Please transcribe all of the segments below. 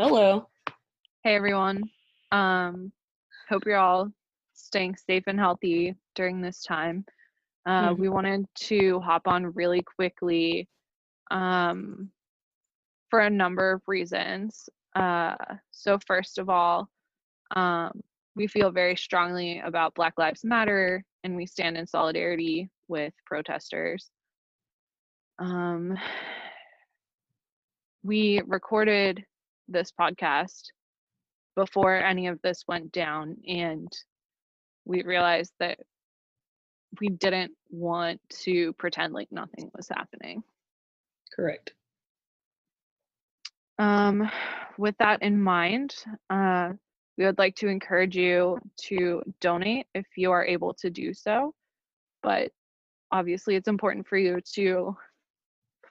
Hello. Hey everyone. Um, hope you're all staying safe and healthy during this time. Uh, Mhm. We wanted to hop on really quickly um, for a number of reasons. Uh, so, first of all, um, we feel very strongly about Black Lives Matter and we stand in solidarity with protesters. Um, we recorded this podcast before any of this went down and we realized that we didn't want to pretend like nothing was happening Correct. um, with that in mind uh, we would like to encourage you to donate if you are able to do so but obviously it's important for you to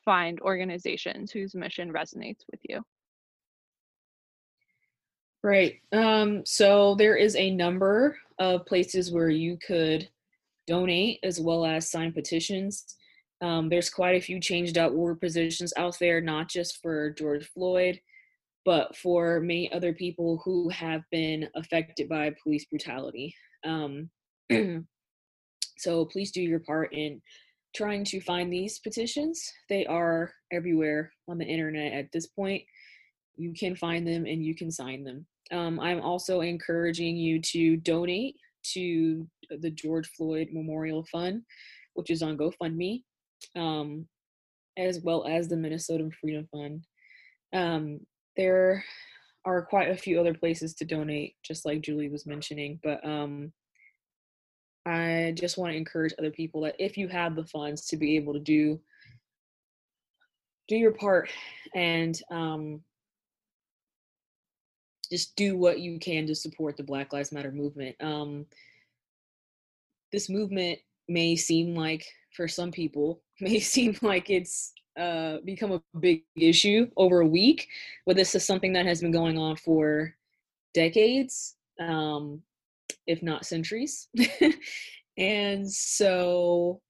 find organizations whose mission resonates with you Right. Um, so there is a number of places where you could donate as well as sign petitions. Um, there's quite a few change.org positions out there, not just for George Floyd, but for many other people who have been affected by police brutality. Um, so please do your part in trying to find these petitions. They are everywhere on the internet at this point. You can find them and you can sign them. Um, I'm also encouraging you to donate to the George Floyd Memorial Fund, which is on GoFundMe, um, as well as the Minnesota Freedom Fund. Um, there are quite a few other places to donate, just like Julie was mentioning, but um, I just want to encourage other people that if you have the funds to be able to do do your part and um, just do what you can to support the Black Lives Matter movement. Um, this movement may seem like, for some people, may seem like it's uh, become a big issue over a week, but this is something that has been going on for decades, um, if not centuries. and so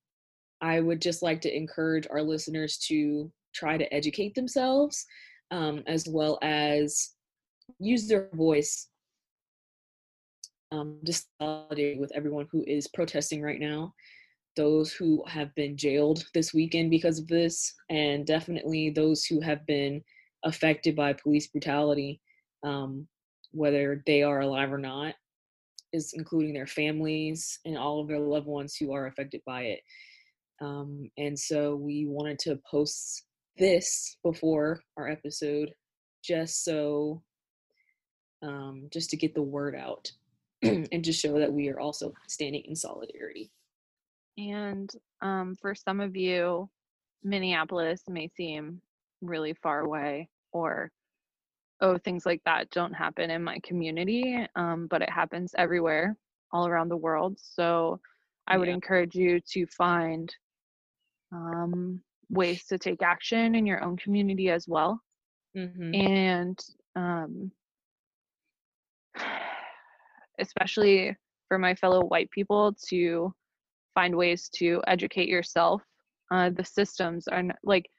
I would just like to encourage our listeners to try to educate themselves um, as well as use their voice um, just with everyone who is protesting right now those who have been jailed this weekend because of this and definitely those who have been affected by police brutality um, whether they are alive or not is including their families and all of their loved ones who are affected by it. Um, and so we wanted to post this before our episode just so um, just to get the word out and to show that we are also standing in solidarity. And um, for some of you, Minneapolis may seem really far away, or oh, things like that don't happen in my community, um, but it happens everywhere, all around the world. So I would Yeah. encourage you to find um, ways to take action in your own community as well. Mm-hmm. and um, especially for my fellow white people to find ways to educate yourself uh, the systems are not, like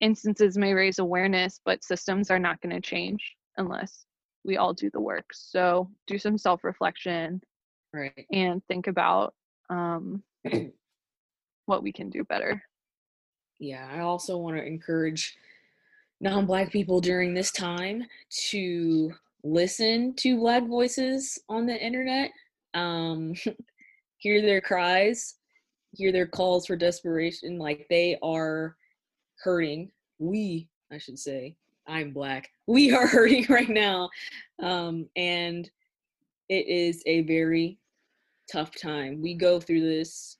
instances may raise awareness but systems are not going to change unless we all do the work so do some self-reflection Right. and think about um, what we can do better Yeah. I also want to encourage non Black people during this time to listen to Black voices on the internet, um, hear their cries, hear their calls for desperation. Like they are hurting. We, I should say, I'm Black. We are hurting right now. Um, and it is a very tough time. We go through this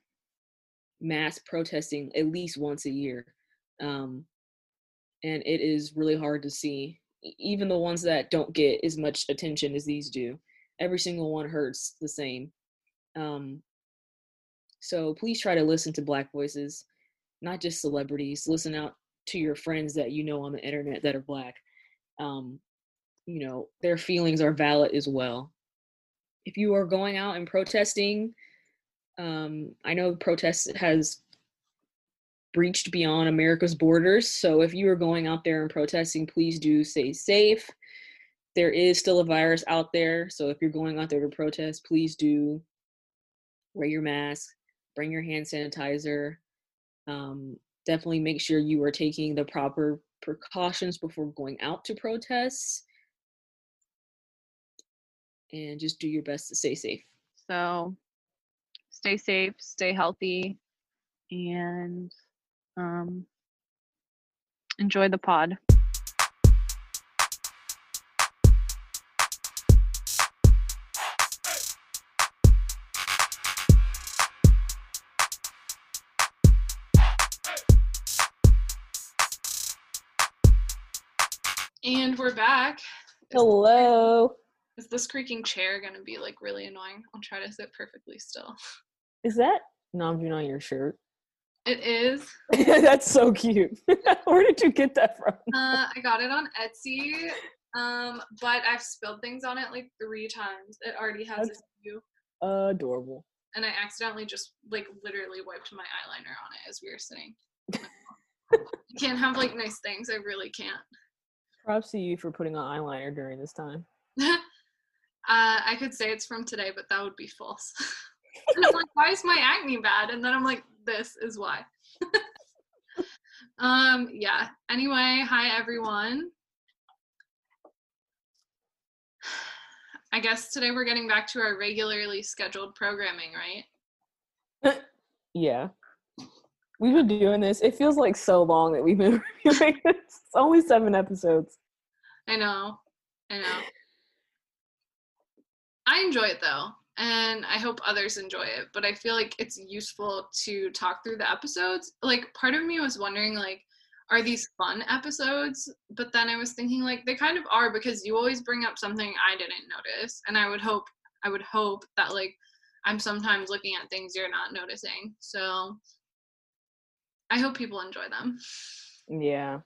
mass protesting at least once a year. Um, and it is really hard to see, even the ones that don't get as much attention as these do. Every single one hurts the same. Um, so please try to listen to Black voices, not just celebrities. Listen out to your friends that you know on the internet that are Black. Um, you know, their feelings are valid as well. If you are going out and protesting, um, I know protest has breached beyond America's borders. So if you are going out there and protesting, please do stay safe. there is still a virus out there. So if you're going out there to protest, please do wear your mask, bring your hand sanitizer. Um, definitely make sure you are taking the proper precautions before going out to protests. And just do your best to stay safe. So stay safe, stay healthy, and um, enjoy the pod. And we're back. Hello. Is this creaking chair gonna be like really annoying? I'll try to sit perfectly still. Is that Namjoon on your shirt? It is. That's so cute. Where did you get that from? Uh, I got it on Etsy, um, but I've spilled things on it like three times. It already has That's- a few, Adorable. and I accidentally just like literally wiped my eyeliner on it as we were sitting. I can't have like nice things. I really can't. Props to you for putting on eyeliner during this time. uh, I could say it's from today, but that would be false. I'm like, why is my acne bad? And then I'm like, this is why. um, yeah. Anyway, hi everyone. I guess today we're getting back to our regularly scheduled programming, right? Yeah. We've been doing this. It feels like so long that we've been reviewing this. It's only seven episodes. I know. I know. I enjoy it though, and I hope others enjoy it, but I feel like it's useful to talk through the episodes. Like part of me was wondering like are these fun episodes? But then I was thinking like they kind of are because you always bring up something I didn't notice, and I would hope I would hope that like I'm sometimes looking at things you're not noticing. So I hope people enjoy them. Yeah.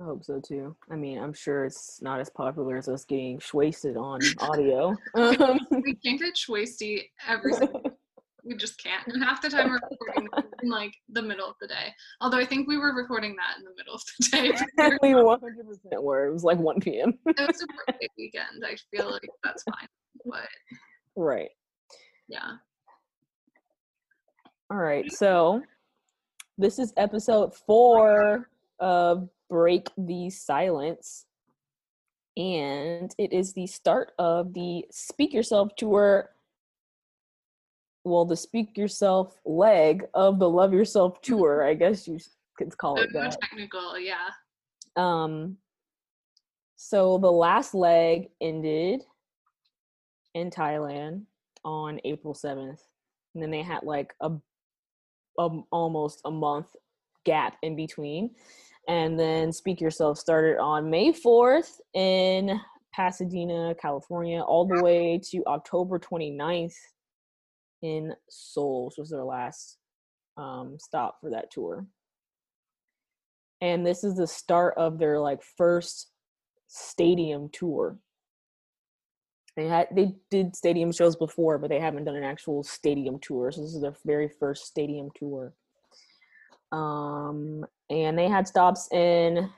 I hope so too. I mean, I'm sure it's not as popular as us getting wasted on audio. Um, we can't get shwasty every single we just can't. And half the time we're recording in like the middle of the day. Although I think we were recording that in the middle of the day. we 100% were. It was like 1 p.m. it was a birthday weekend. I feel like that's fine. But right. yeah. All right. So this is episode four of Break the Silence. And it is the start of the Speak Yourself tour. Well, the Speak Yourself leg of the Love Yourself tour, I guess you could call it that. technical, yeah. Um, so the last leg ended in Thailand on April 7th. And then they had like a, a almost a month gap in between. And then Speak Yourself started on May 4th in Pasadena, California, all the way to October 29th in Seoul, which was their last um, stop for that tour and this is the start of their like first stadium tour. They had they did stadium shows before, but they haven't done an actual stadium tour. So this is their very first stadium tour. Um, and they had stops in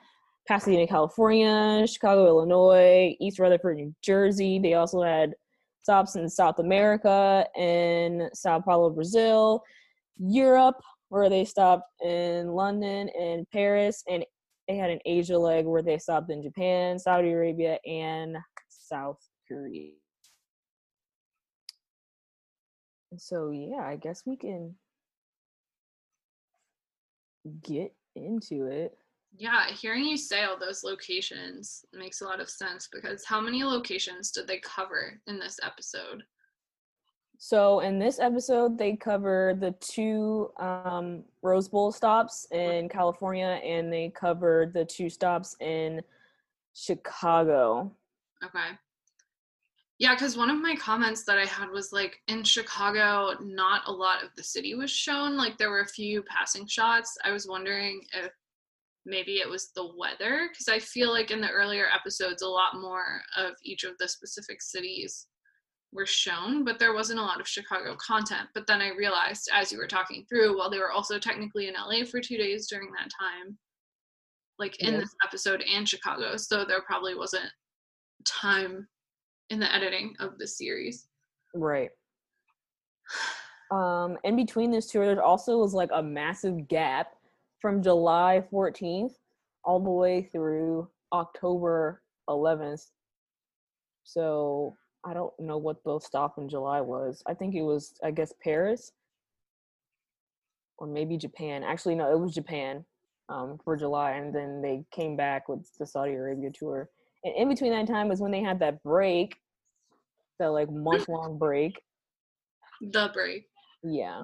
Pasadena, California, Chicago, Illinois, East Rutherford, New Jersey. They also had stops in South America in Sao Paulo, Brazil, Europe, where they stopped in London and Paris, and they had an Asia leg where they stopped in Japan, Saudi Arabia, and South Korea. So, yeah, I guess we can get into it. Yeah, hearing you say all those locations makes a lot of sense because how many locations did they cover in this episode? So in this episode, they cover the two um, Rose Bowl stops in California, and they covered the two stops in Chicago. Okay. Yeah, because one of my comments that I had was like in Chicago, not a lot of the city was shown. Like there were a few passing shots. I was wondering if maybe it was the weather, because I feel like in the earlier episodes, a lot more of each of the specific cities were shown, but there wasn't a lot of Chicago content. But then I realized as you were talking through, while they were also technically in LA for two days during that time, like in Yeah. this episode and Chicago. So there probably wasn't time in the editing of the series. Right. Um, in between this tour, there also was like a massive gap from July 14th all the way through October 11th. So I don't know what the stop in July was. I think it was, I guess, Paris or maybe Japan. Actually, no, it was Japan um, for July, and then they came back with the Saudi Arabia tour. And in between that time was when they had that break, that like month long break. The break. Yeah.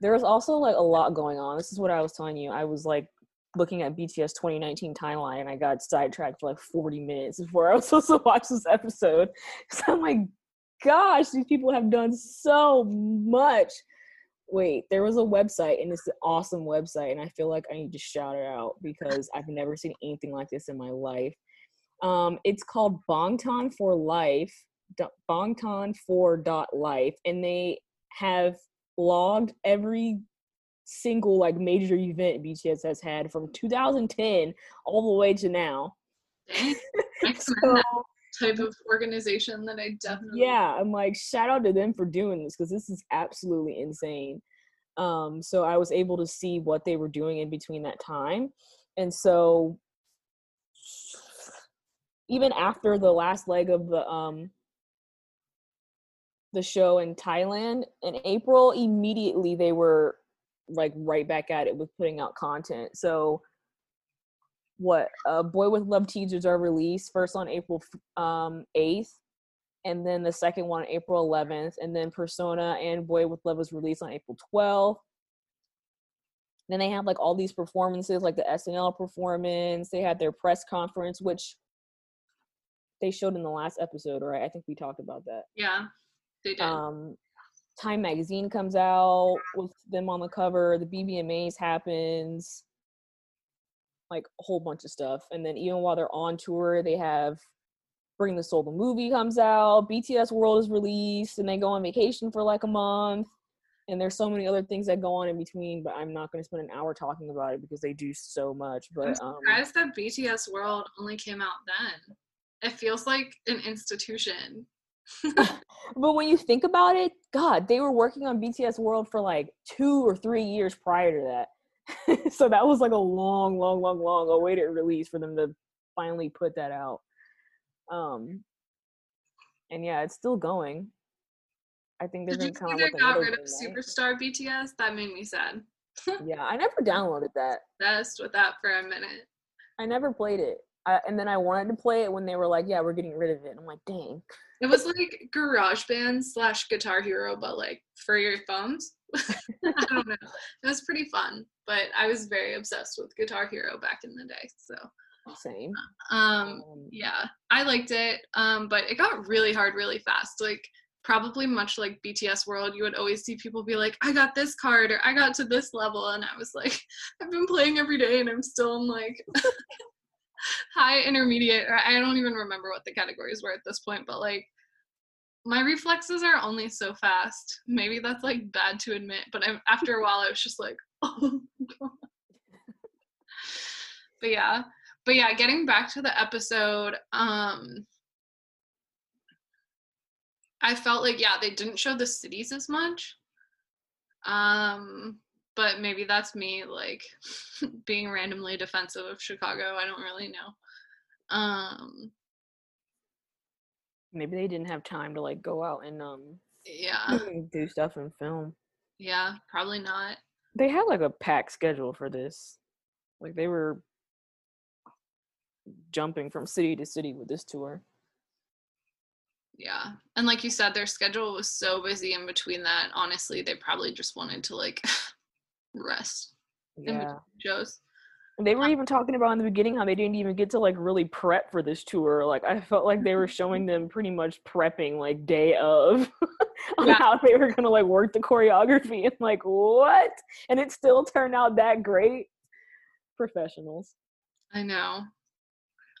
There was also like a lot going on. This is what I was telling you. I was like looking at BTS 2019 timeline and I got sidetracked for like 40 minutes before I was supposed to watch this episode. So I'm like, gosh, these people have done so much. Wait, there was a website and it's an awesome website, and I feel like I need to shout it out because I've never seen anything like this in my life. Um, it's called Bangtan for Life, Bangtan for dot life, and they have logged every single like major event BTS has had from 2010 all the way to now. so, type of organization that I definitely Yeah, I'm like shout out to them for doing this because this is absolutely insane. Um, so I was able to see what they were doing in between that time. And so even after the last leg of the um the show in Thailand in April, immediately they were like right back at it with putting out content. So what uh, boy with luv teasers are released first on april um, 8th and then the second one on april 11th and then persona and boy with luv was released on april 12th then they have like all these performances like the snl performance they had their press conference which they showed in the last episode right i think we talked about that yeah they did um time magazine comes out with them on the cover the bbmas happens like a whole bunch of stuff. And then even while they're on tour, they have Bring the Soul the movie comes out, BTS World is released, and they go on vacation for like a month. And there's so many other things that go on in between, but I'm not going to spend an hour talking about it because they do so much. But I'm surprised um, that BTS World only came out then. It feels like an institution. but when you think about it, God, they were working on BTS World for like two or three years prior to that. so that was like a long, long, long, long awaited release for them to finally put that out. Um, and yeah, it's still going. I think they're Did you see they got rid of Superstar BTS? That made me sad. yeah, I never downloaded that. Messed with that for a minute. I never played it. I, and then I wanted to play it when they were like, "Yeah, we're getting rid of it." I'm like, "Dang." It was like GarageBand slash Guitar Hero, but like for your thumbs. I don't know. It was pretty fun, but I was very obsessed with Guitar Hero back in the day. So same. Um, um yeah, I liked it. Um, but it got really hard really fast. Like probably much like BTS World, you would always see people be like, I got this card or I got to this level. And I was like, I've been playing every day and I'm still in like high intermediate or I don't even remember what the categories were at this point, but like my reflexes are only so fast. Maybe that's like bad to admit, but I, after a while, I was just like, oh god. but yeah, but yeah, getting back to the episode, um, I felt like yeah, they didn't show the cities as much. Um, but maybe that's me like being randomly defensive of Chicago. I don't really know. Um, maybe they didn't have time to like go out and um yeah do stuff and film yeah probably not they had like a packed schedule for this like they were jumping from city to city with this tour yeah and like you said their schedule was so busy in between that honestly they probably just wanted to like rest yeah shows they were um, even talking about in the beginning how they didn't even get to like really prep for this tour. Like I felt like they were showing them pretty much prepping like day of on yeah. how they were gonna like work the choreography and like what? And it still turned out that great. Professionals. I know.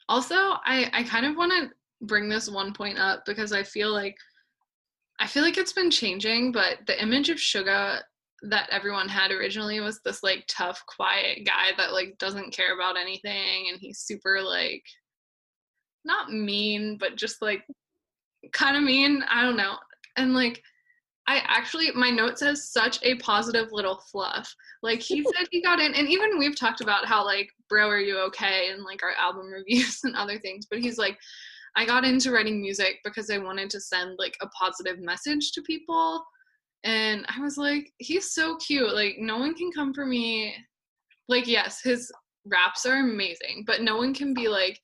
Also, I I kind of want to bring this one point up because I feel like I feel like it's been changing, but the image of Suga that everyone had originally was this like tough, quiet guy that like doesn't care about anything and he's super like not mean, but just like kind of mean. I don't know. And like I actually my note says such a positive little fluff. Like he said he got in and even we've talked about how like bro are you okay and like our album reviews and other things, but he's like I got into writing music because I wanted to send like a positive message to people. And I was like, he's so cute. Like no one can come for me. Like yes, his raps are amazing, but no one can be like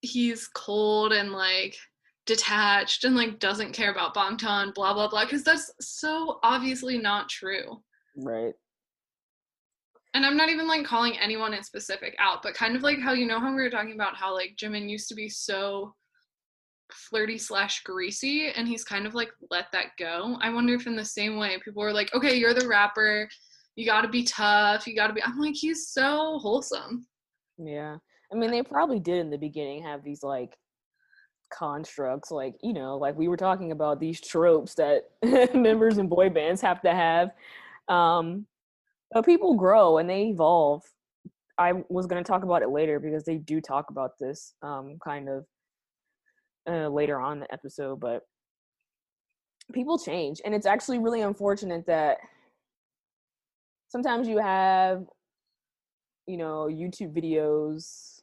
he's cold and like detached and like doesn't care about Bangtan, blah blah blah, because that's so obviously not true. Right. And I'm not even like calling anyone in specific out, but kind of like how you know how we were talking about how like Jimin used to be so flirty slash greasy and he's kind of like let that go. I wonder if in the same way people were like, okay, you're the rapper, you gotta be tough, you gotta be I'm like, he's so wholesome. Yeah. I mean they probably did in the beginning have these like constructs like you know like we were talking about these tropes that members in boy bands have to have um but people grow and they evolve i was going to talk about it later because they do talk about this um kind of uh, later on the episode but people change and it's actually really unfortunate that sometimes you have you know youtube videos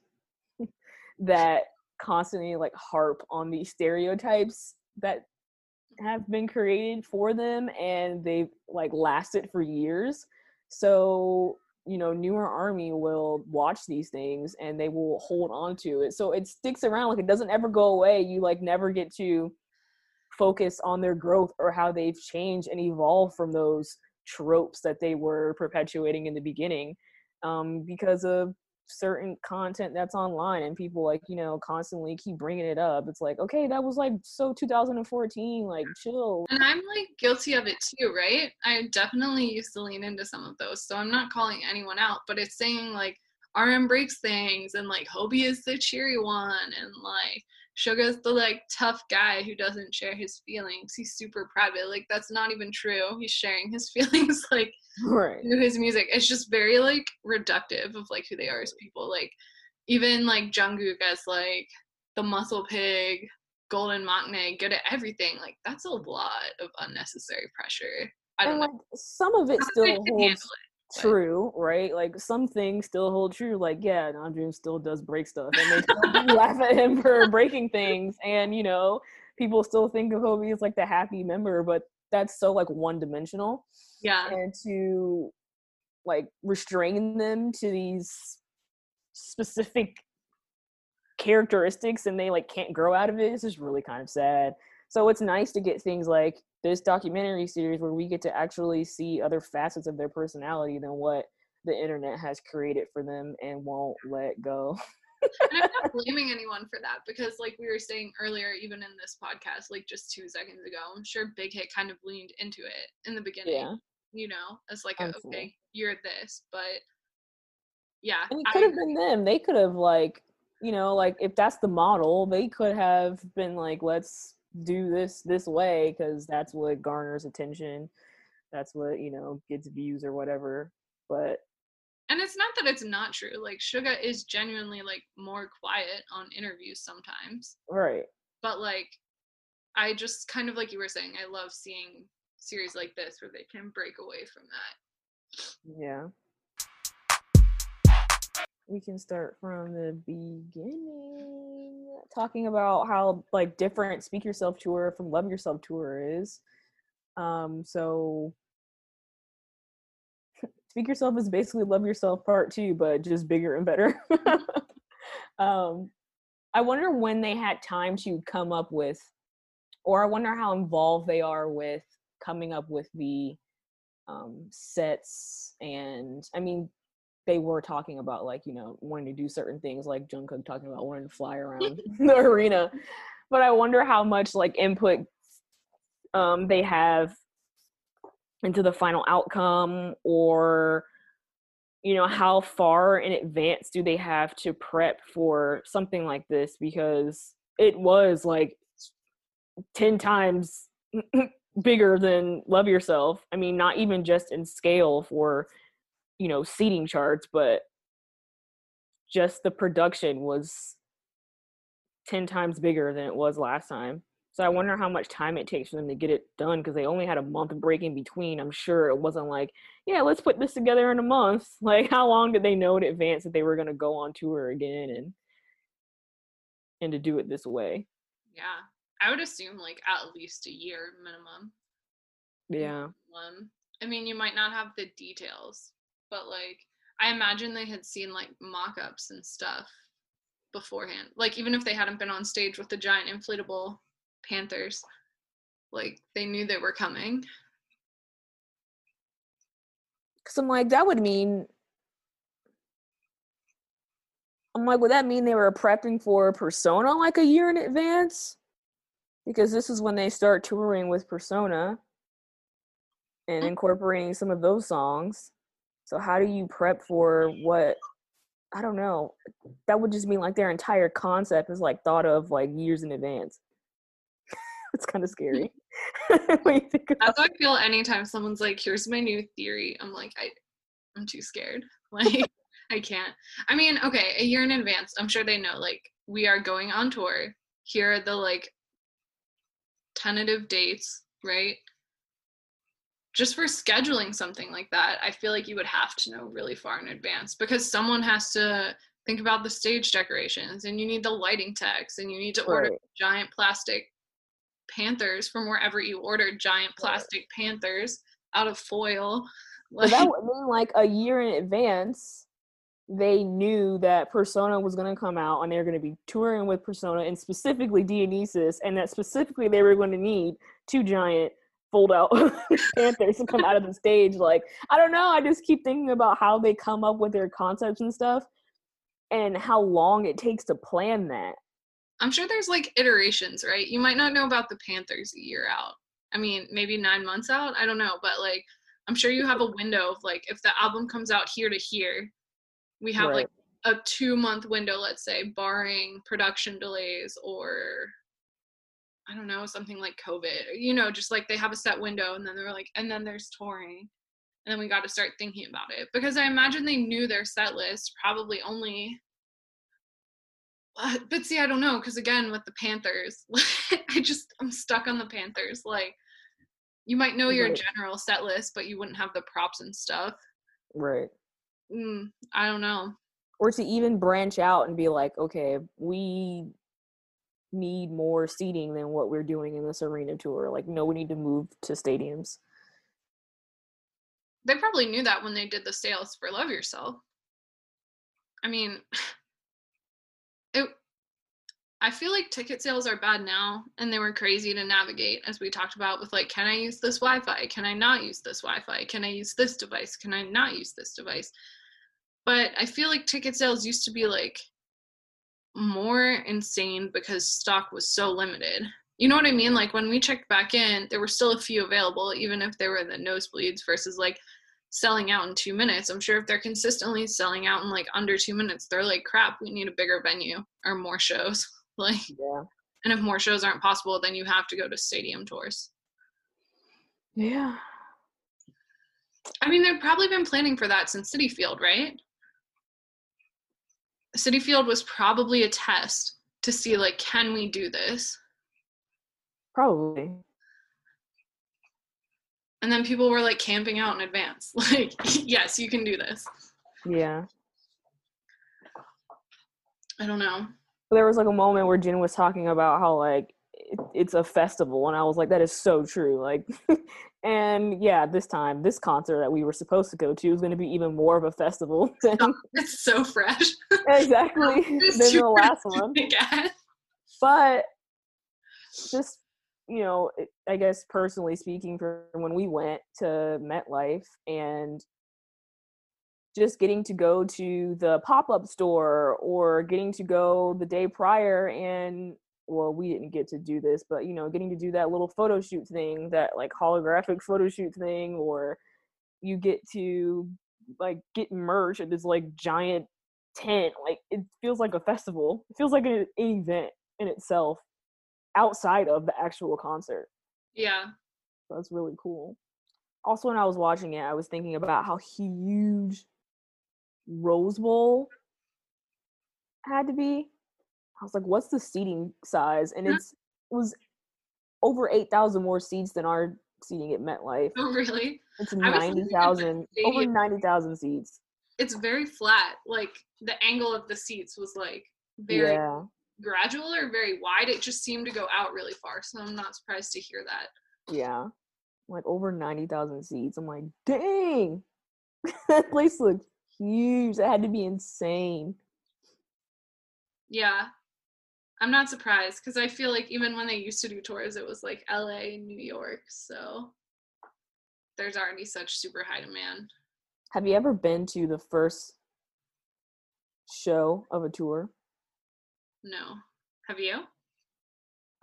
that constantly like harp on these stereotypes that have been created for them and they've like lasted for years. So you know newer army will watch these things and they will hold on to it. So it sticks around like it doesn't ever go away. You like never get to focus on their growth or how they've changed and evolved from those tropes that they were perpetuating in the beginning um, because of certain content that's online and people like you know constantly keep bringing it up it's like okay that was like so 2014 like chill. And i'm like guilty of it too right? I definitely used to lean into some of those so i'm not calling anyone out but it's saying like rm breaks things and like hobi is the cheery one and like Suga's the like tough guy who doesn't share his feelings. He's super private. Like that's not even true. He's sharing his feelings like right. through his music. It's just very like reductive of like who they are as people. Like even like Jungkook as like the muscle pig, golden maknae, good at everything. Like that's a lot of unnecessary pressure. I don't and know. like some of it still holds but- true, right? Like some things still hold true. Like, yeah, Namjoon still does break stuff, and they still laugh at him for breaking things. And you know, people still think of Hobi as like the happy member, but that's so like one dimensional. Yeah. And to like restrain them to these specific characteristics and they like can't grow out of it it is just really kind of sad. So it's nice to get things like this documentary series where we get to actually see other facets of their personality than what the internet has created for them and won't let go. and I'm not blaming anyone for that because, like we were saying earlier, even in this podcast, like just two seconds ago, I'm sure Big Hit kind of leaned into it in the beginning. Yeah. You know, as like, a, okay, you're this, but yeah, And it could have been them. They could have like, you know, like if that's the model, they could have been like, let's do this this way because that's what garners attention. That's what you know gets views or whatever. But And it's not that it's not true. Like Suga is genuinely like more quiet on interviews sometimes, right, but like I just kind of like you were saying, I love seeing series like this where they can break away from that. yeah. We can start from the beginning, talking about how like different Speak Yourself tour from Love Yourself tour is. Um, so Speak Yourself is basically Love Yourself Part Two, but just bigger and better. um, I wonder when they had time to come up with, or I wonder how involved they are with coming up with the um, sets. And I mean, they were talking about like you know wanting to do certain things, like Jungkook talking about wanting to fly around the arena. But I wonder how much like input um, they have into the final outcome or you know how far in advance do they have to prep for something like this because it was like 10 times bigger than love yourself i mean not even just in scale for you know seating charts but just the production was 10 times bigger than it was last time. So I wonder how much time it takes for them to get it done because they only had a month break in between. I'm sure it wasn't like, yeah, let's put this together in a month. Like, how long did they know in advance that they were going to go on tour again and and to do it this way? Yeah, I would assume like at least a year minimum. Yeah. Um, I mean, you might not have the details, but like I imagine they had seen like mock-ups and stuff beforehand. Like even if they hadn't been on stage with the giant inflatable panthers, like they knew they were coming. Cause I'm like, that would mean I'm like, would that mean they were prepping for Persona like a year in advance? Because this is when they start touring with Persona and mm. incorporating some of those songs. So how do you prep for what I don't know. That would just mean like their entire concept is like thought of like years in advance. it's kind of scary. That's how I feel anytime someone's like, here's my new theory. I'm like, I I'm too scared. Like I can't. I mean, okay, a year in advance, I'm sure they know, like, we are going on tour. Here are the like tentative dates, right? Just for scheduling something like that, I feel like you would have to know really far in advance because someone has to think about the stage decorations and you need the lighting techs and you need to order right. giant plastic panthers from wherever you ordered giant plastic right. panthers out of foil. Like, that would mean like a year in advance they knew that Persona was going to come out and they were going to be touring with Persona and specifically Dionysus, and that specifically they were going to need two giant fold out panthers to come out of the stage. Like, I don't know. I just keep thinking about how they come up with their concepts and stuff and how long it takes to plan that. I'm sure there's like iterations, right? You might not know about the Panthers a year out. I mean, maybe nine months out. I don't know. But like, I'm sure you have a window of like, if the album comes out here to here, we have right. like a two month window, let's say, barring production delays or I don't know, something like COVID, you know, just like they have a set window and then they're like, and then there's touring. And then we got to start thinking about it because I imagine they knew their set list probably only. But see, I don't know because again, with the Panthers, I just I'm stuck on the Panthers. Like, you might know your right. general set list, but you wouldn't have the props and stuff. Right mm, I don't know. Or to even branch out and be like, okay, we need more seating than what we're doing in this arena tour. Like, no, we need to move to stadiums. They probably knew that when they did the sales for Love Yourself. I mean, it. I feel like ticket sales are bad now, and they were crazy to navigate, as we talked about with like, can I use this Wi-Fi? Can I not use this Wi-Fi? Can I use this device? Can I not use this device? but I feel like ticket sales used to be like more insane because stock was so limited. You know what I mean? Like when we checked back in, there were still a few available, even if they were the nosebleeds versus like selling out in two minutes. I'm sure if they're consistently selling out in like under two minutes, they're like, crap, we need a bigger venue or more shows. like, yeah. And if more shows aren't possible, then you have to go to stadium tours. Yeah. I mean, they've probably been planning for that since Citi Field, right? Citi Field was probably a test to see like can we do this? Probably. And then people were like camping out in advance. Like, yes, you can do this. Yeah. I don't know. There was like a moment where Jin was talking about how like it's a festival and i was like that is so true like and yeah this time this concert that we were supposed to go to is going to be even more of a festival than, it's so fresh. Exactly than the last one. But just you know i guess personally speaking from when we went to metlife and just getting to go to the pop-up store or getting to go the day prior and well we didn't get to do this but you know getting to do that little photo shoot thing that like holographic photo shoot thing or you get to like get merch at this like giant tent like it feels like a festival. It feels like an, an event in itself outside of the actual concert. Yeah. So that's really cool. Also when i was watching it i was thinking about how huge rose bowl had to be. I was like, what's the seating size? And it's it was over eight thousand more seats than our seating at MetLife. Oh, really? It's ninety thinking of the thousand over ninety thousand seats. It's very flat. Like the angle of the seats was like very Yeah. gradual or very wide. It just seemed to go out really far. So I'm not surprised to hear that. Yeah. Like over 90,000 seats. I'm like, dang. that place looked huge. That had to be insane. Yeah. I'm not surprised because I feel like even when they used to do tours, it was like LA and New York. So there's already such super high demand. Have you ever been to the first show of a tour? No. Have you?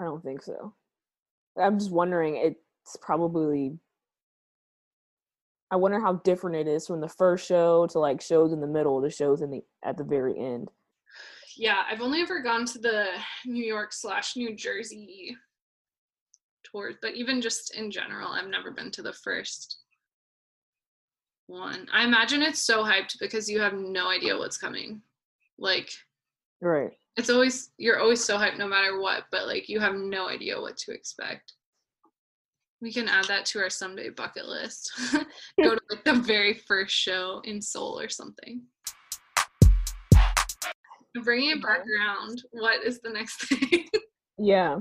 I don't think so. I'm just wondering, it's probably. I wonder how different it is from the first show to like shows in the middle to shows in the at the very end. Yeah, I've only ever gone to the New York slash New Jersey tours, but even just in general, I've never been to the first one. I imagine it's so hyped because you have no idea what's coming. Like Right. it's always you're always so hyped no matter what, but like you have no idea what to expect. We can add that to our someday bucket list. Go to like the very first show in Seoul or something. Bringing it back around, what is the next thing? Yeah.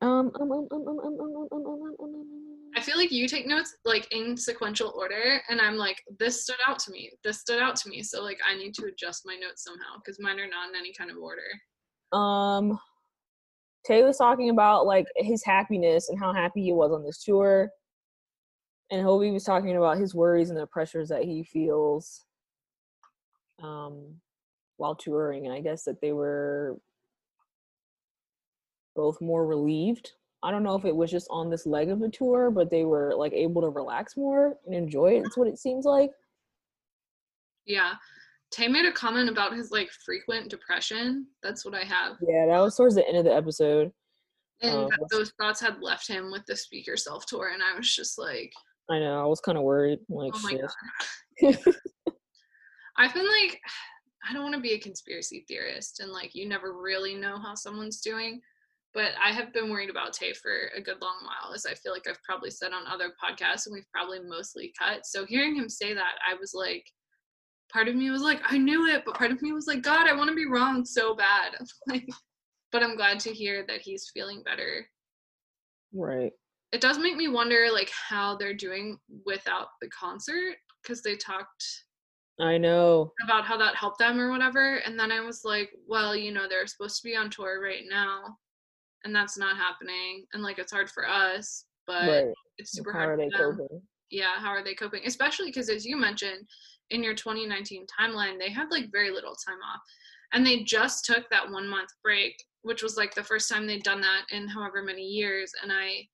Um. um, um, um, um, um, um, um, um, um, um, um. I feel like you take notes like in sequential order, and I'm like, this stood out to me. This stood out to me. So like, I need to adjust my notes somehow because mine are not in any kind of order. um Tae was talking about like his happiness and how happy he was on this tour. And Hobi was talking about his worries and the pressures that he feels um while touring. And I guess that they were both more relieved. I don't know if it was just on this leg of the tour, but they were like able to relax more and enjoy it. It's what it seems like. Yeah. Tae made a comment about his like frequent depression. That's what I have. Yeah, that was towards the end of the episode. And um, that those thoughts had left him with the Speak Yourself tour. And I was just like, I know, I was kind of worried. Like, oh my shit. God. I've been like, I don't want to be a conspiracy theorist and like you never really know how someone's doing. But I have been worried about Tae for a good long while, as I feel like I've probably said on other podcasts and we've probably mostly cut. So hearing him say that, I was like, part of me was like, I knew it, but part of me was like, God, I want to be wrong so bad. like, but I'm glad to hear that he's feeling better. right. It does make me wonder like how they're doing without the concert because they talked I know. about how that helped them or whatever. And then I was like, well, you know, they're supposed to be on tour right now, and that's not happening. And like, it's hard for us, but right. it's super How hard are they for them. coping? Yeah, how are they coping? Especially because, as you mentioned, in your 2019 timeline, they had like very little time off, and they just took that one month break, which was like the first time they'd done that in however many years. And I,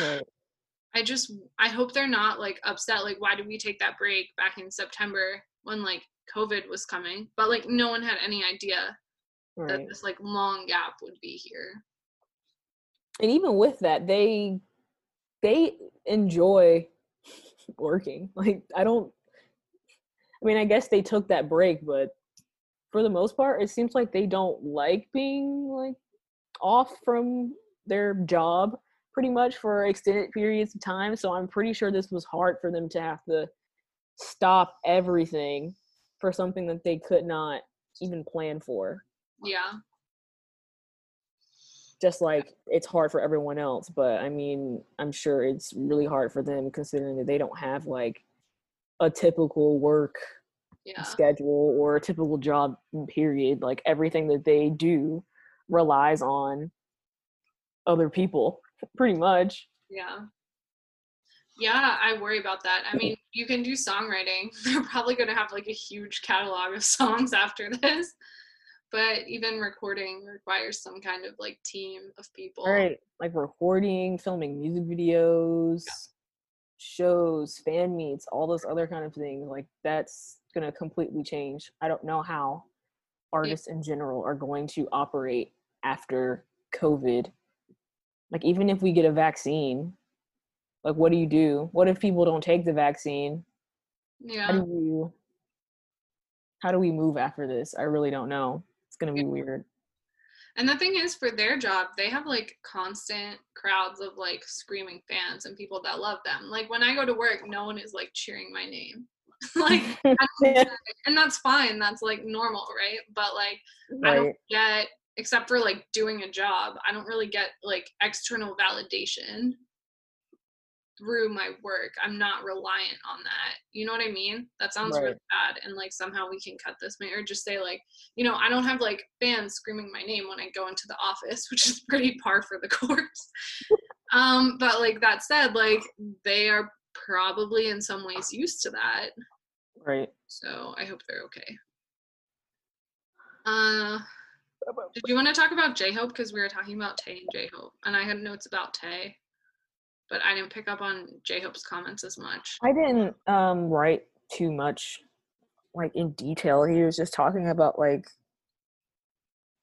Right. I just I hope they're not like upset like why did we take that break back in September when like COVID was coming but like no one had any idea that this like long gap would be here. And even with that, they they enjoy working. Like I don't I mean, I guess they took that break, but for the most part, it seems like they don't like being like off from their job pretty much for extended periods of time. So I'm pretty sure this was hard for them to have to stop everything for something that they could not even plan for. Yeah. just like it's hard for everyone else but i mean i'm sure it's really hard for them considering that they don't have like a typical work Yeah. schedule or a typical job period like everything that they do relies on other people pretty much Yeah. Yeah, I worry about that. I mean, you can do songwriting. They're probably going to have like a huge catalog of songs after this. But even recording requires some kind of like team of people. right like recording filming music videos shows fan meets all those other kind of things like that's going to completely change i don't know how artists in general are going to operate after covid like even if we get a vaccine like what do you do what if people don't take the vaccine how Yeah. do you how do we move after this? I really don't know. It's gonna be weird. And the thing is, for their job, they have like constant crowds of like screaming fans and people that love them. Like when I go to work, no one is like cheering my name. like, I don't get it. and that's fine. That's like normal, right? But like, I don't get, except for like doing a job, I don't really get like external validation through my work. I'm not reliant on that. You know what I mean? That sounds really bad. And like somehow we can cut this, or just say like, you know, I don't have like fans screaming my name when I go into the office, which is pretty par for the course. um, but like that said, like they are probably in some ways used to that. Right. So I hope they're okay. Uh, did you want to talk about J Hope? Because we were talking about Tae and J Hope, and I had notes about Tae, but I didn't pick up on J Hope's comments as much. I didn't um write too much like in detail. He was just talking about like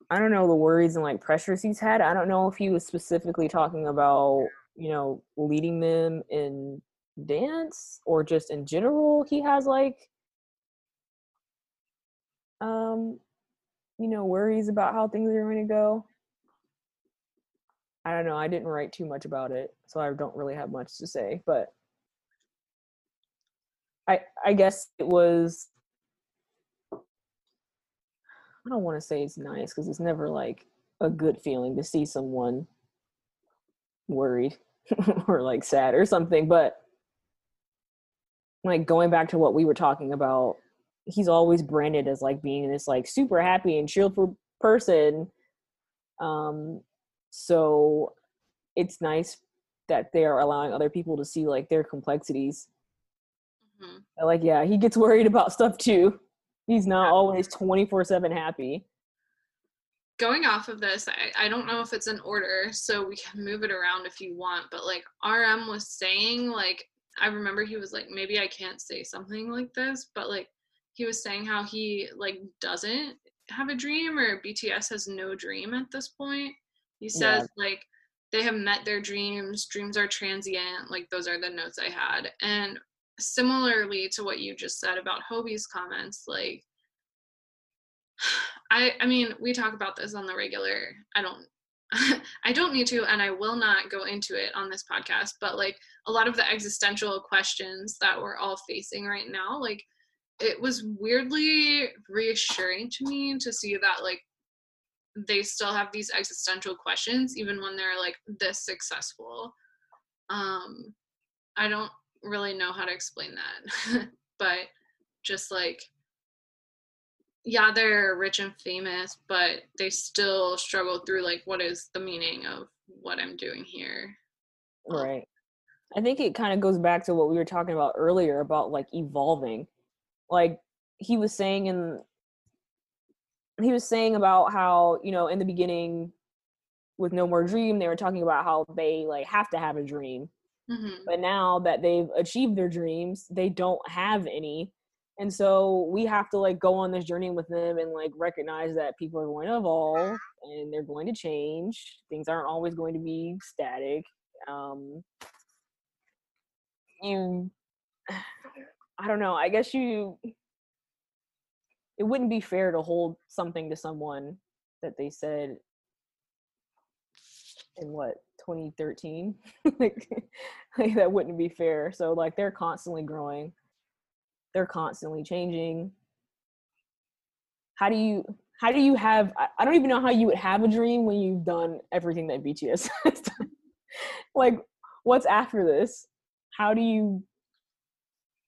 I don't know the worries and like pressures he's had. I don't know if he was specifically talking about, you know, leading them in dance or just in general he has like um you know, worries about how things are going to go. I don't know. I didn't write too much about it, so I don't really have much to say, but I I guess it was I don't want to say it's nice because it's never like a good feeling to see someone worried or like sad or something, but like going back to what we were talking about, he's always branded as like being this like super happy and cheerful person. Um so it's nice that they are allowing other people to see like their complexities Mhm. uh, like yeah he gets worried about stuff too he's not always 24 7 happy Going off of this, I, I don't know if it's in order, so we can move it around if you want. But like RM was saying, like I remember he was like, maybe I can't say something like this, but like he was saying how he like doesn't have a dream or BTS has no dream at this point. He Yeah. says like they have met their dreams, dreams are transient, like those are the notes I had. And similarly to what you just said about Hobi's comments, like I I mean, we talk about this on the regular. I don't I don't need to and I will not go into it on this podcast, but like a lot of the existential questions that we're all facing right now, like it was weirdly reassuring to me to see that like they still have these existential questions even when they're like this successful. Um I don't really know how to explain that. but just like yeah, they're rich and famous, but they still struggle through like what is the meaning of what I'm doing here. right i think it kind of goes back to what we were talking about earlier about like evolving like he was saying in he was saying about how you know in the beginning with no more dream they were talking about how they like have to have a dream. Hmm but now that they've achieved their dreams they don't have any. And so we have to like go on this journey with them and like recognize that people are going to evolve and they're going to change. Things aren't always going to be static. Um you i don't know i guess you it wouldn't be fair to hold something to someone that they said in what 2013 like, like that wouldn't be fair. So like they're constantly growing. They're constantly changing. How do you how do you have I, I don't even know how you would have a dream when you've done everything that bts has done. Like what's after this? How do you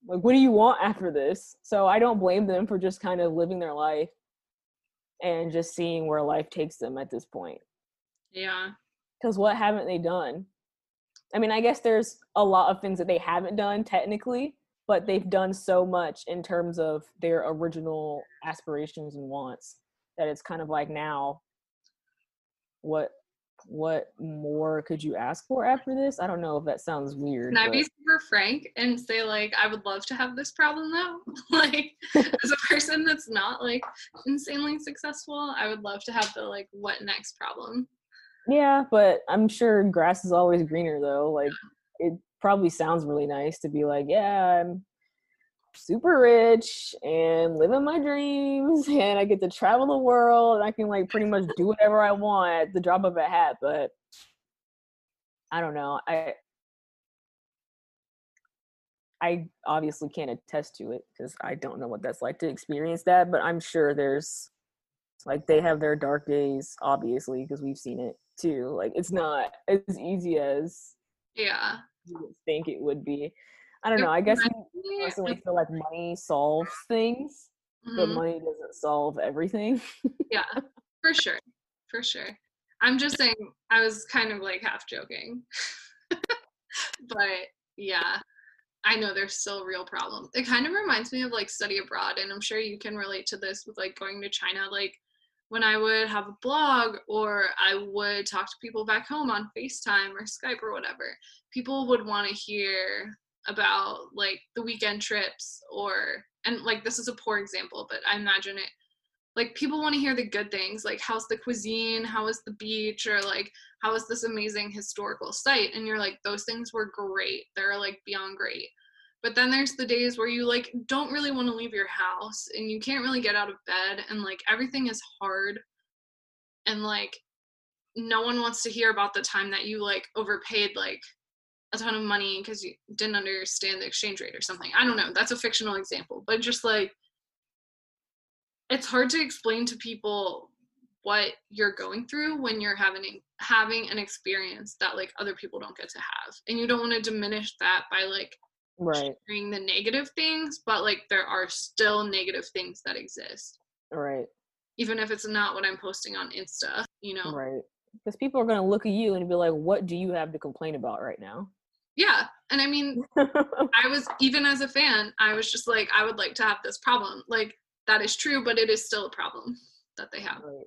like what do you want after this? So i don't blame them for just kind of living their life and just seeing where life takes them at this point. Yeah. because what haven't they done? I mean i guess there's a lot of things that they haven't done technically but they've done so much in terms of their original aspirations and wants that it's kind of like now what what more could you ask for after this i don't know if that sounds weird Can I be super frank and say like I would love to have this problem though? like as a person that's not like insanely successful, I would love to have the like what next problem. Yeah, but I'm sure grass is always greener though. Like it probably sounds really nice to be like, yeah, I'm super rich and living my dreams and I get to travel the world and I can like pretty much do whatever I want at the drop of a hat, but I don't know. I I obviously can't attest to it because I don't know what that's like to experience that, but I'm sure there's like they have their dark days, obviously, because we've seen it too. Like it's not as easy as Yeah. you would think it would be. I don't know. I guess me personally feel like money solves things, but Mhm. money doesn't solve everything. Yeah, for sure. For sure. I'm just saying, I was kind of like half joking. but yeah, I know there's still real problem. It kind of reminds me of like study abroad, and I'm sure you can relate to this with like going to China. Like when I would have a blog or I would talk to people back home on FaceTime or Skype or whatever, people would want to hear about like the weekend trips or, and like this is a poor example, but I imagine it like people want to hear the good things like how's the cuisine how is the beach or like how is this amazing historical site? And you're like those things were great. They're like beyond great. But then there's the days where you like don't really want to leave your house and you can't really get out of bed and like everything is hard. And like no one wants to hear about the time that you like overpaid like a ton of money because you didn't understand the exchange rate or something. I don't know that's a fictional example but just like it's hard to explain to people what you're going through when you're having having an experience that like other people don't get to have and you don't want to diminish that by like right, sharing the negative things but like there are still negative things that exist. Right, even if it's not what i'm posting on insta you know? Right. Because people are gonna look at you and be like, "What do you have to complain about right now?" Yeah and i mean i was even as a fan i was just like i would like to have this problem like that is true but it is still a problem that they have right.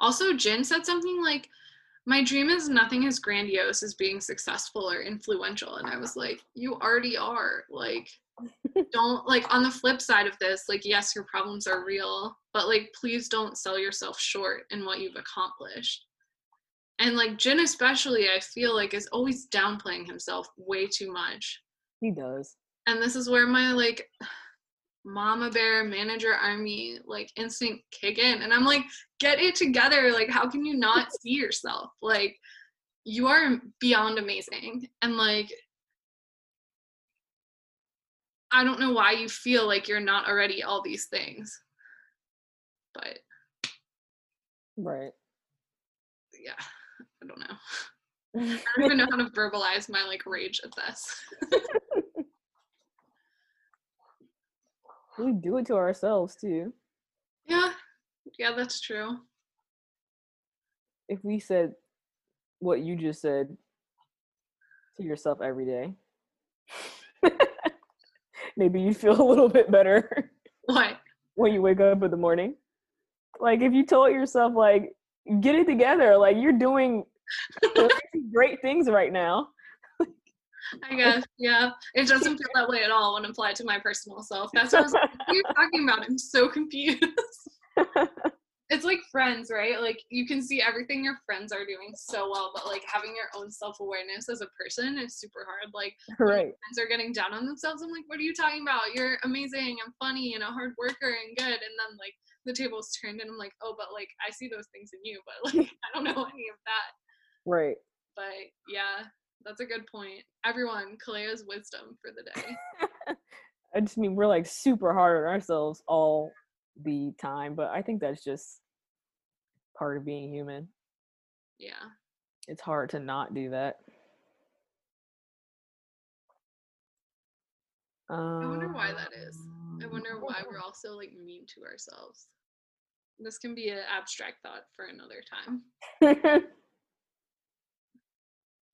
Also, Jin said something like, My dream is nothing as grandiose as being successful or influential. And I was like, You already are. Like, don't, like, on the flip side of this, like, yes, your problems are real, but, like, please don't sell yourself short in what you've accomplished. And, like, Jin, especially, I feel like is always downplaying himself way too much. He does. And this is where my, like, mama bear manager army like instinct kick in and i'm like get it together like how can you not see yourself like you are beyond amazing and like i don't know why you feel like you're not already all these things but Right. yeah i don't know. I don't even know how to verbalize my like rage at this. We do it to ourselves too. yeah. Yeah that's true. If we said what you just said to yourself every day, maybe you'd feel a little bit better what? when you wake up in the morning. Like if you told yourself like get it together, like you're doing great things right now. I guess, yeah. It doesn't feel that way at all when applied to my personal self. That's what I was like, what are you talking about? I'm so confused. it's like friends, right? Like you can see everything your friends are doing so well, but like having your own self-awareness as a person is super hard. Like right. friends are getting down on themselves. I'm like, what are you talking about? You're amazing and funny and a hard worker and good. And then like the table's turned and I'm like, oh, but like I see those things in you, but like I don't know any of that. Right. But yeah, that's a good point. Everyone, Kalea's wisdom for the day. I just mean we're like super hard on ourselves all the time, but I think that's just part of being human. Yeah. It's hard to not do that. Um, I wonder why that is. I wonder why we're all so like mean to ourselves. This can be an abstract thought for another time.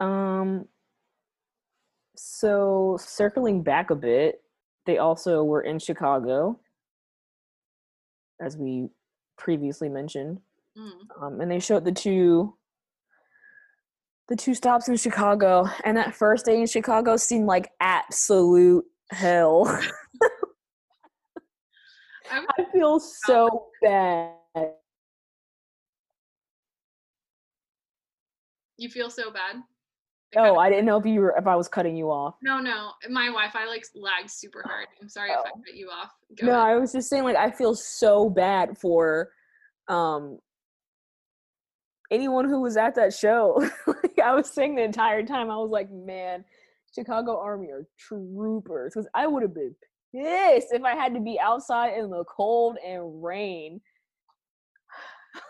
um so circling back a bit, they also were in Chicago as we previously mentioned. Mm. Um, and they showed the two the two stops in Chicago and that first day in Chicago seemed like absolute hell. I, I feel so bad. you feel so bad. Oh, I didn't know if you were if I was cutting you off. no, no, my Wi-Fi like lags super hard. I'm sorry if I Oh. cut you off. Go no, ahead. I was just saying like I feel so bad for um anyone who was at that show. like I was saying the entire time, I was like, man, Chicago Army are troopers. Because I would have been pissed if I had to be outside in the cold and rain.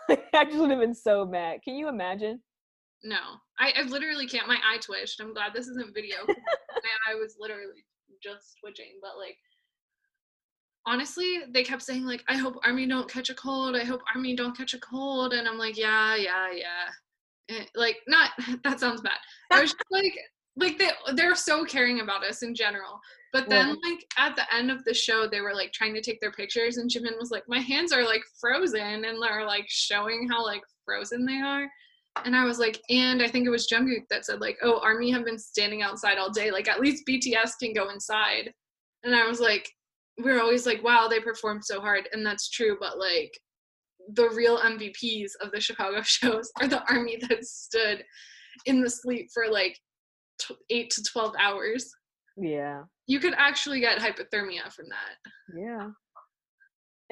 I just would have been so mad. Can you imagine? No, I, I literally can't. My eye twitched. I'm glad this isn't video. my eye was literally just twitching. But like, honestly, they kept saying like, "I hope Army don't catch a cold. I hope Army don't catch a cold." And I'm like, yeah, yeah, yeah. Eh, like, not that sounds bad. I was just like, like they they're so caring about us in general. But then like at the end of the show, they were like trying to take their pictures, and Jimin was like, "My hands are like frozen," and they're like showing how like frozen they are. And I was like, and I think it was Jungkook that said like, "Oh, Army have been standing outside all day. Like at least BTS can go inside." And I was like, we are always like, "Wow, they performed so hard," and that's true. But like, the real MVPs of the Chicago shows are the Army that stood in the sleep for like t- eight to twelve hours. Yeah. You could actually get hypothermia from that. Yeah.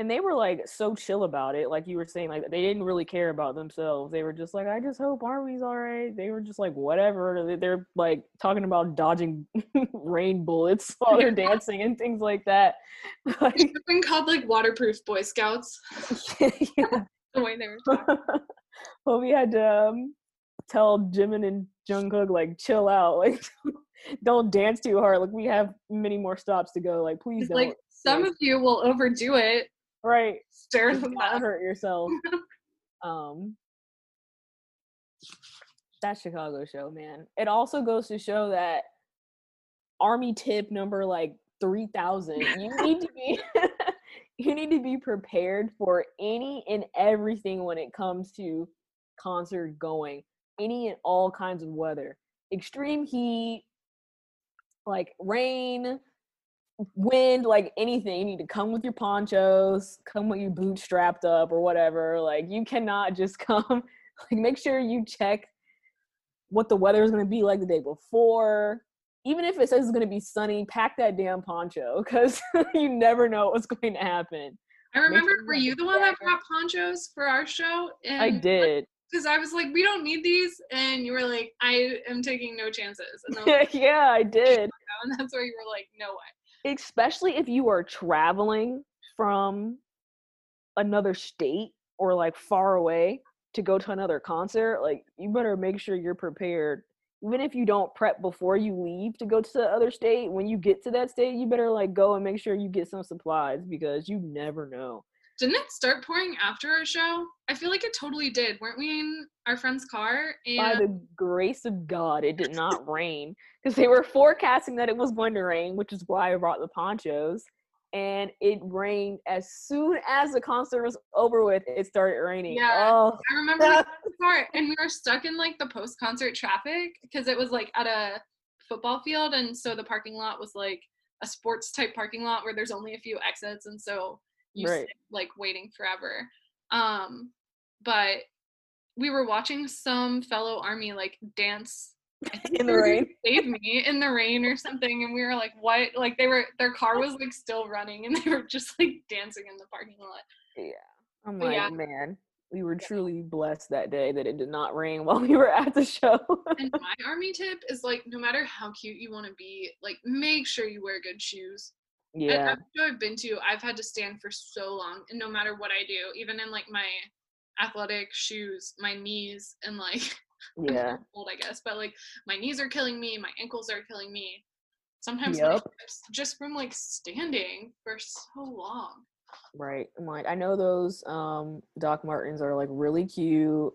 And they were like so chill about it, like you were saying, like they didn't really care about themselves. They were just like, I just hope Army's all right. They were just like, whatever. They- They're like talking about dodging rain bullets while they're dancing and things like that. They Like, have been called like waterproof Boy Scouts. yeah. The way they were talking. well, we had to um, tell Jimin and Jungkook like chill out, like don't dance too hard. Like we have many more stops to go. Like please don't. like some of you will overdo it. Right. Stare Do them up. hurt yourself. um, that Chicago show, man. It also goes to show that Army tip number like three thousand. You need to be. you need to be prepared for any and everything when it comes to concert going. Any and all kinds of weather, extreme heat, like rain, wind, like anything. You need to come with your ponchos, come with your boots strapped up or whatever. Like you cannot just come. Like make sure you check what the weather is going to be like the day before. Even if it says it's going to be sunny, pack that damn poncho because you never know what's going to happen. I remember, sure you were you the one that brought ponchos for our show? And I did. Because I was like, we don't need these. And you were like, I am taking no chances. And, like, yeah, I did. And that's where you were like, no way. Especially if you are traveling from another state or like far away to go to another concert like you better make sure you're prepared. Even if you don't prep before you leave to go to the other state when you get to that state you better like go and make sure you get some supplies because you never know Didn't it start pouring after our show? I feel like it totally did. Weren't we in our friend's car? by the grace of god it did not rain because they were forecasting that it was going to rain which is why i brought the ponchos and it rained as soon as the concert was over with it started raining Yeah. oh I remember the car and we were stuck in like the post concert traffic because it was like at a football field. And so the parking lot was like a sports type parking lot where there's only a few exits. And so you Right. sit like waiting forever. Um, but we were watching some fellow army like dance In the rain? save me in the rain or something and we were like what like they were their car was like still running and they were just like dancing in the parking lot i'm But like yeah. man we were truly blessed that day that it did not rain while we were at the show and my army tip is like no matter how cute you want to be like make sure you wear good shoes yeah. Every show i've been to. I've had to stand for so long and no matter what i do even in like my athletic shoes my knees and like yeah. old i guess but like my knees are killing me my ankles are killing me. Sometimes Yep. hips just from like standing for so long. Right i'm like i know those um doc martens are like really cute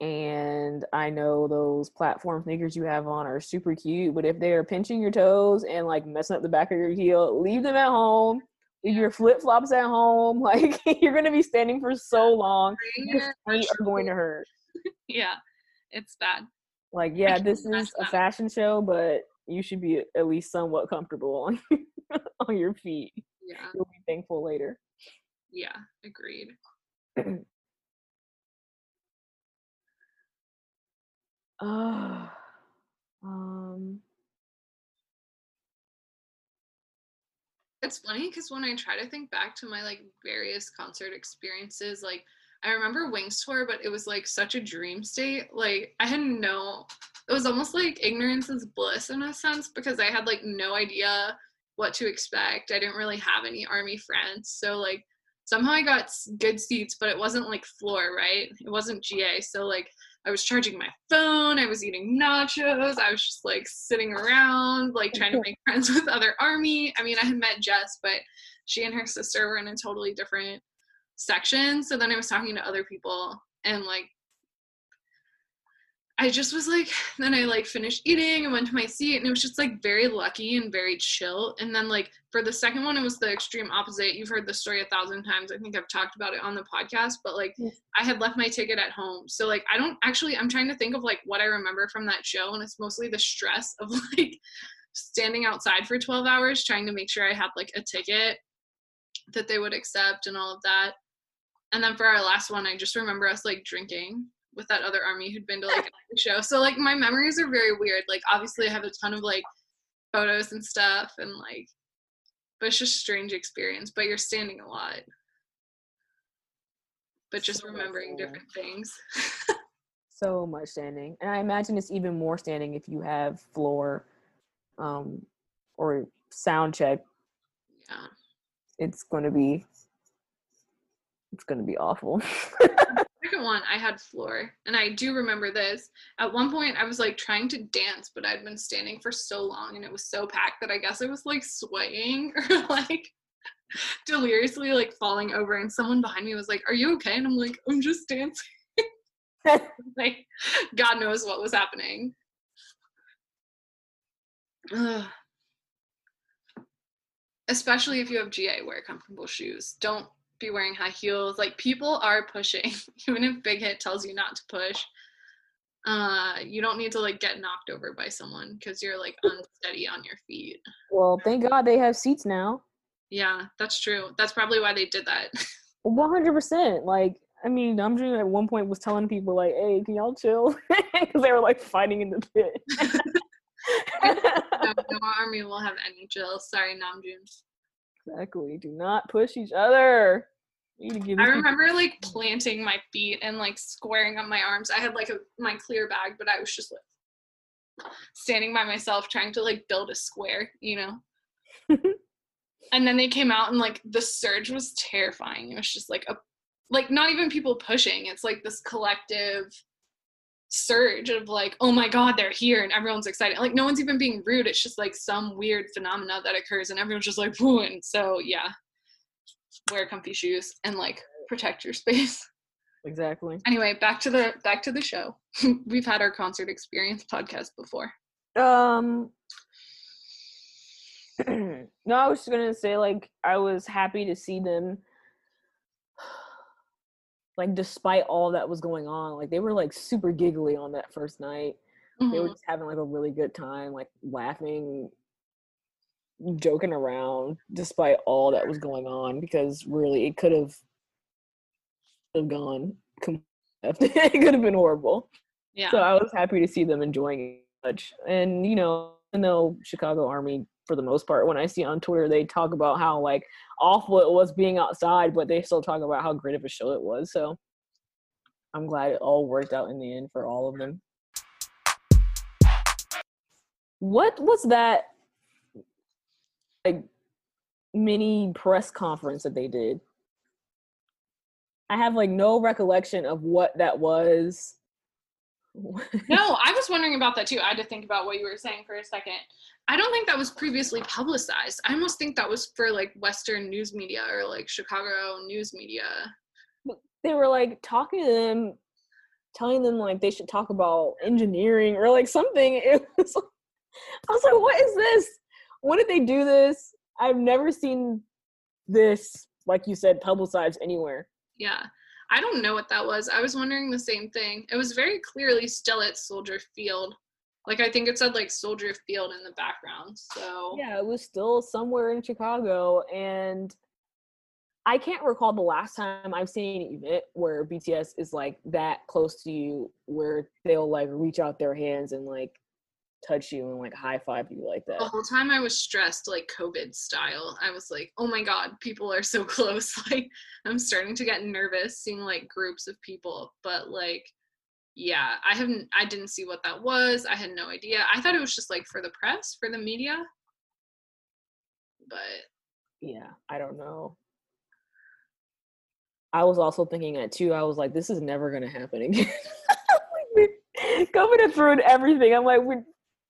and i know those platform sneakers you have on are super cute but if they're pinching your toes and like messing up the back of your heel leave them at home. Leave your flip-flops at home like you're gonna be standing for so long your your feet are going to hurt. Yeah it's bad. Like yeah this is a fashion show but you should be at least somewhat comfortable on on your feet. Yeah. You'll be thankful later. Yeah agreed Oh, um. It's funny because when I try to think back to my like various concert experiences, like I remember Wings tour, but it was like such a dream state. Like I had no, it was almost like ignorance is bliss in a sense because I had like no idea what to expect. I didn't really have any army friends, so like somehow I got good seats, but it wasn't like floor, right? It wasn't GA, so like I was charging my phone, I was eating nachos, I was just like sitting around, like trying to make friends with other army. I mean, I had met Jess, but she and her sister were in a totally different section. So then I was talking to other people and like I just was like, then I like finished eating and went to my seat, and it was just like very lucky and very chill. And then, like, for the second one, it was the extreme opposite. You've heard the story a thousand times. I think I've talked about it on the podcast, but like, yes. I had left my ticket at home. So, like, I don't actually, I'm trying to think of like what I remember from that show, and it's mostly the stress of like standing outside for 12 hours trying to make sure I had like a ticket that they would accept and all of that. And then for our last one, I just remember us like drinking with that other army who'd been to like a show. So like my memories are very weird. Like obviously I have a ton of like photos and stuff and like but it's just a strange experience. But you're standing a lot. But just so remembering different things. so much standing. And I imagine it's even more standing if you have floor um or sound check. Yeah. It's gonna be it's gonna be awful. second one, I had floor, and I do remember this. At one point, I was like trying to dance, but I'd been standing for so long, and it was so packed that I guess I was like swaying or like deliriously like falling over. And someone behind me was like, "Are you okay?" And I'm like, "I'm just dancing." like, God knows what was happening. Ugh. Especially if you have GA, wear comfortable shoes. Don't be wearing high heels. Like people are pushing, even if Big Hit tells you not to push. Uh, you don't need to like get knocked over by someone because you're like unsteady on your feet. Well, thank God they have seats now. Yeah, that's true. That's probably why they did that. One hundred percent. Like, I mean, I'm Namjoon at one point was telling people like, "Hey, can y'all chill?" Because they were like fighting in the pit. no, no army will have any chill. Sorry, Namjoon. Exactly. Do not push each other. I remember like planting my feet and like squaring up my arms. I had like a my clear bag, but I was just like standing by myself trying to like build a square, you know. and then they came out and like the surge was terrifying. It was just like a like not even people pushing. It's like this collective surge of like, oh my god, they're here and everyone's excited. Like no one's even being rude. It's just like some weird phenomena that occurs and everyone's just like, whoo. And so yeah, wear comfy shoes and like protect your space. Exactly. Anyway, back to the back to the show. We've had our concert experience podcast before. Um no, I was just gonna say like I was happy to see them like despite all that was going on, like they were like super giggly on that first night. Mm-hmm. They were mm-hmm. just having like a really good time, like laughing, joking around, despite all that was going on. Because really, it could have have gone. it could have been horrible. Yeah. So I was happy to see them enjoying it much, and you know, even though Chicago Army for the most part when I see on Twitter they talk about how like awful it was being outside, but they still talk about how great of a show it was. So I'm glad it all worked out in the end for all of them. What was that like mini press conference that they did? I have like no recollection of what that was. no, I was wondering about that too. I had to think about what you were saying for a second. I don't think that was previously publicized. I almost think that was for like Western news media or like Chicago news media. They were like talking to them, telling them like they should talk about engineering or like something. It was, I was like, what is this? When did they do this? I've never seen this, like you said, publicized anywhere. Yeah. I don't know what that was. I was wondering the same thing. It was very clearly still at Soldier Field. Like I think it said like Soldier Field in the background. So Yeah, it was still somewhere in Chicago and I can't recall the last time I've seen an event where BTS is like that close to you where they'll like reach out their hands and like touch you and like high five you like that. The whole time I was stressed, like COVID style. I was like, oh my God, people are so close. Like, I'm starting to get nervous seeing like groups of people. But like, yeah, I haven't, I didn't see what that was. I had no idea. I thought it was just like for the press, for the media. But Yeah, I don't know. I was also thinking that too. I was like, this is never gonna happen again. COVID has ruined everything. I'm like, we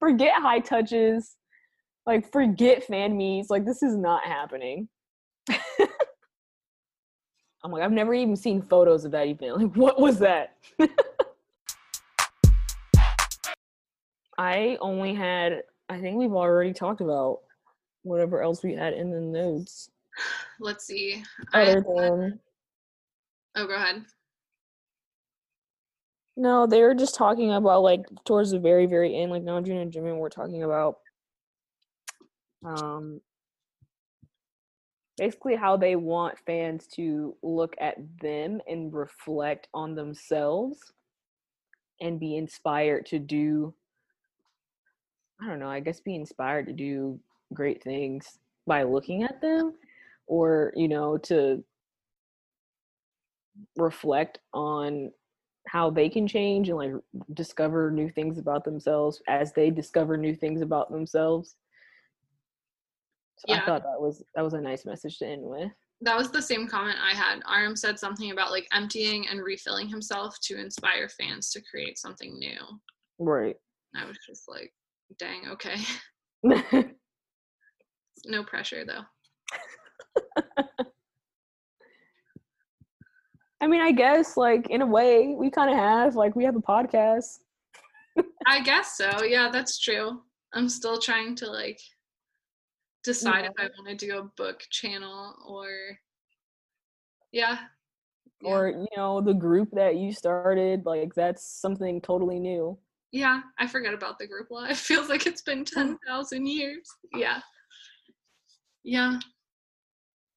forget high touches, like forget fan meets. Like this is not happening. I'm like, I've never even seen photos of that event. Like, what was that? I only had. I think we've already talked about whatever else we had in the notes. let's see. I, Other than oh, go ahead. No, they were just talking about like towards the very, very end, like Namjoon and Jimin were talking about um basically how they want fans to look at them and reflect on themselves and be inspired to do I don't know, I guess be inspired to do great things by looking at them or, you know, to reflect on how they can change and like discover new things about themselves as they discover new things about themselves. So I thought that was that was a nice message to end with. That was the same comment I had. RM said something about like emptying and refilling himself to inspire fans to create something new. Right. I was just like, dang, okay. No pressure though. I mean, I guess like in a way we kind of have like we have a podcast. I guess so. Yeah, that's true. I'm still trying to like decide if I want to do a book channel or yeah. yeah. Or you know the group that you started, like that's something totally new. yeah, I forget about the group lot. It feels like it's been mm. 10,000 years. Yeah. Yeah.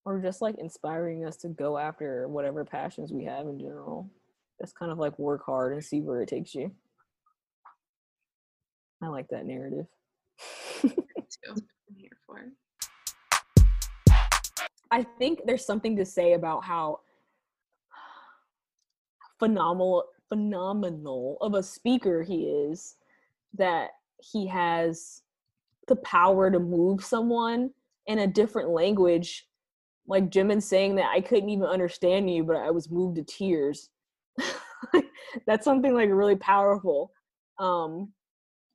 Or just like inspiring us to go after whatever passions we have in general. Just kind of like work hard and see where it takes you. I like that narrative. I'm here for. I think there's something to say about how phenomenal phenomenal of a speaker he is that he has the power to move someone in a different language like Jimin saying that I couldn't even understand you but I was moved to tears. That's something like really powerful. Um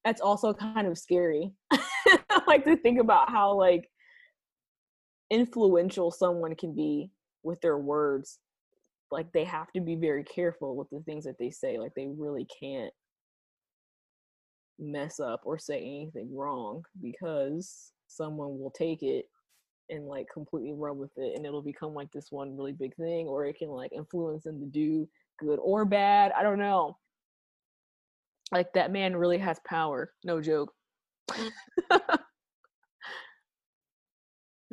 that's also kind of scary. Like to think about how like influential someone can be with their words. Like they have to be very careful with the things that they say like they really can't mess up or say anything wrong because someone will take it and like completely run with it and it'll become like this one really big thing or it can like influence them to do good or bad i don't know like that man really has power no joke mm.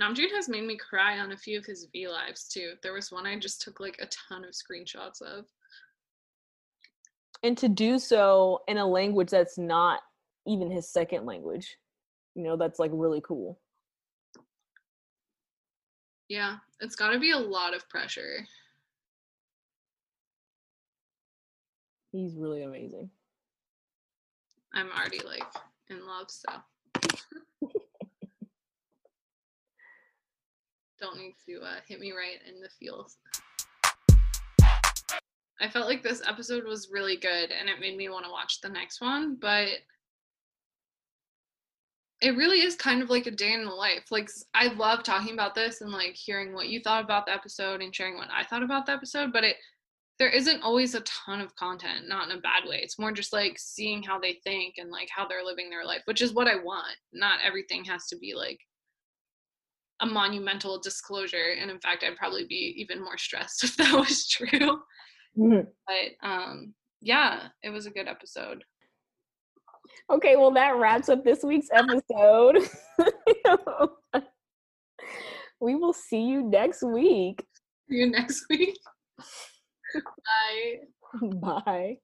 Namjoon has made me cry on a few of his V lives too. There was one I just took like a ton of screenshots of. and to do so in a language that's not even his second language you know that's like really cool Yeah, it's got to be a lot of pressure. he's really amazing I'm already like in love, so. Don't need to uh, hit me right in the feels. I felt like this episode was really good and it made me want to watch the next one, but it really is kind of like a day in the life. Like I love talking about this and like hearing what you thought about the episode and sharing what I thought about the episode, but it there isn't always a ton of content, not in a bad way. It's more just like seeing how they think and like how they're living their life, which is what I want. Not everything has to be like a monumental disclosure. And in fact, I'd probably be even more stressed if that was true. But um yeah, it was a good episode. Okay well that wraps up this week's episode we will see you next week See you next week. Bye. bye